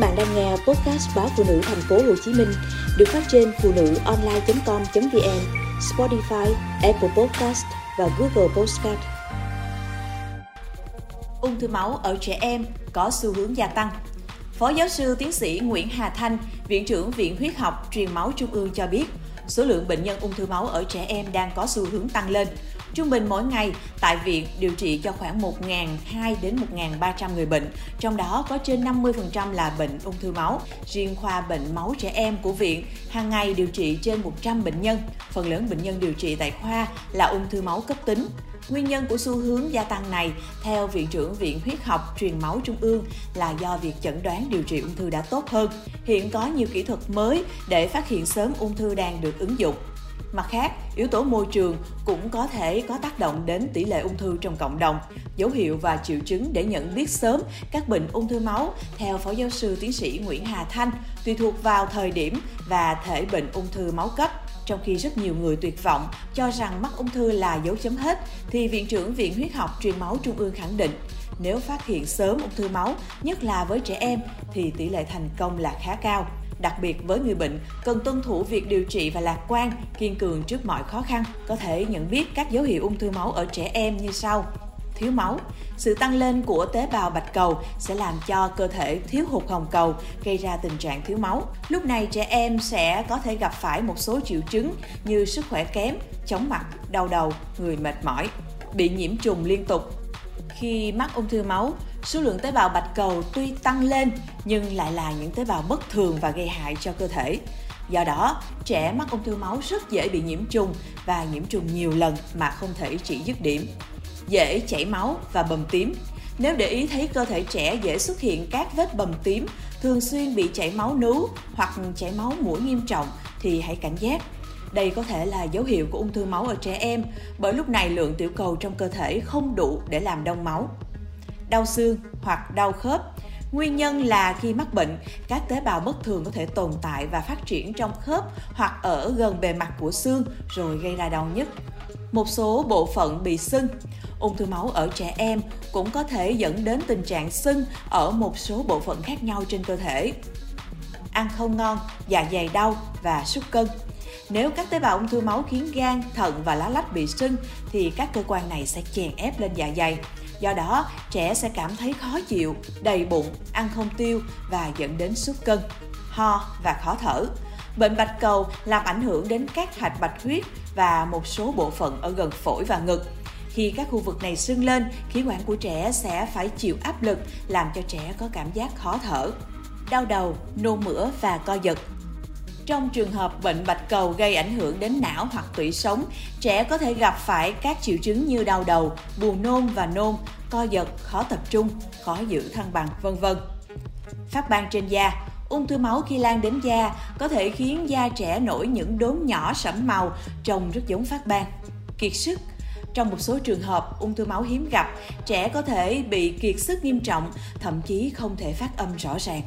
bạn đang nghe podcast báo phụ nữ thành phố Hồ Chí Minh được phát trên phụ nữ online.com.vn, Spotify, Apple Podcast và Google Podcast. Ung thư máu ở trẻ em có xu hướng gia tăng. Phó giáo sư tiến sĩ Nguyễn Hà Thanh, Viện trưởng Viện Huyết học Truyền máu Trung ương cho biết, số lượng bệnh nhân ung thư máu ở trẻ em đang có xu hướng tăng lên. Trung bình mỗi ngày, tại viện điều trị cho khoảng 1.200 đến 1.300 người bệnh, trong đó có trên 50% là bệnh ung thư máu. Riêng khoa bệnh máu trẻ em của viện hàng ngày điều trị trên 100 bệnh nhân. Phần lớn bệnh nhân điều trị tại khoa là ung thư máu cấp tính. Nguyên nhân của xu hướng gia tăng này, theo Viện trưởng Viện Huyết học Truyền máu Trung ương, là do việc chẩn đoán điều trị ung thư đã tốt hơn. Hiện có nhiều kỹ thuật mới để phát hiện sớm ung thư đang được ứng dụng. Mặt khác, yếu tố môi trường cũng có thể có tác động đến tỷ lệ ung thư trong cộng đồng. Dấu hiệu và triệu chứng để nhận biết sớm các bệnh ung thư máu, theo Phó Giáo sư Tiến sĩ Nguyễn Hà Thanh, tùy thuộc vào thời điểm và thể bệnh ung thư máu cấp. Trong khi rất nhiều người tuyệt vọng cho rằng mắc ung thư là dấu chấm hết, thì Viện trưởng Viện Huyết học Truyền máu Trung ương khẳng định nếu phát hiện sớm ung thư máu, nhất là với trẻ em, thì tỷ lệ thành công là khá cao. Đặc biệt với người bệnh, cần tuân thủ việc điều trị và lạc quan, kiên cường trước mọi khó khăn. Có thể nhận biết các dấu hiệu ung thư máu ở trẻ em như sau thiếu máu. Sự tăng lên của tế bào bạch cầu sẽ làm cho cơ thể thiếu hụt hồng cầu, gây ra tình trạng thiếu máu. Lúc này trẻ em sẽ có thể gặp phải một số triệu chứng như sức khỏe kém, chóng mặt, đau đầu, người mệt mỏi, bị nhiễm trùng liên tục. Khi mắc ung thư máu, số lượng tế bào bạch cầu tuy tăng lên nhưng lại là những tế bào bất thường và gây hại cho cơ thể. Do đó, trẻ mắc ung thư máu rất dễ bị nhiễm trùng và nhiễm trùng nhiều lần mà không thể chỉ dứt điểm. Dễ chảy máu và bầm tím. Nếu để ý thấy cơ thể trẻ dễ xuất hiện các vết bầm tím, thường xuyên bị chảy máu nú hoặc chảy máu mũi nghiêm trọng thì hãy cảnh giác. Đây có thể là dấu hiệu của ung thư máu ở trẻ em bởi lúc này lượng tiểu cầu trong cơ thể không đủ để làm đông máu đau xương hoặc đau khớp. Nguyên nhân là khi mắc bệnh, các tế bào bất thường có thể tồn tại và phát triển trong khớp hoặc ở gần bề mặt của xương rồi gây ra đau nhức. Một số bộ phận bị sưng. Ung thư máu ở trẻ em cũng có thể dẫn đến tình trạng sưng ở một số bộ phận khác nhau trên cơ thể. Ăn không ngon, dạ dày đau và sút cân. Nếu các tế bào ung thư máu khiến gan, thận và lá lách bị sưng thì các cơ quan này sẽ chèn ép lên dạ dày. Do đó, trẻ sẽ cảm thấy khó chịu, đầy bụng, ăn không tiêu và dẫn đến sút cân, ho và khó thở. Bệnh bạch cầu làm ảnh hưởng đến các hạch bạch huyết và một số bộ phận ở gần phổi và ngực. Khi các khu vực này sưng lên, khí quản của trẻ sẽ phải chịu áp lực làm cho trẻ có cảm giác khó thở, đau đầu, nôn mửa và co giật. Trong trường hợp bệnh bạch cầu gây ảnh hưởng đến não hoặc tủy sống, trẻ có thể gặp phải các triệu chứng như đau đầu, buồn nôn và nôn, co giật, khó tập trung, khó giữ thăng bằng, vân vân. Phát ban trên da Ung thư máu khi lan đến da có thể khiến da trẻ nổi những đốm nhỏ sẫm màu trông rất giống phát ban. Kiệt sức trong một số trường hợp ung thư máu hiếm gặp, trẻ có thể bị kiệt sức nghiêm trọng, thậm chí không thể phát âm rõ ràng.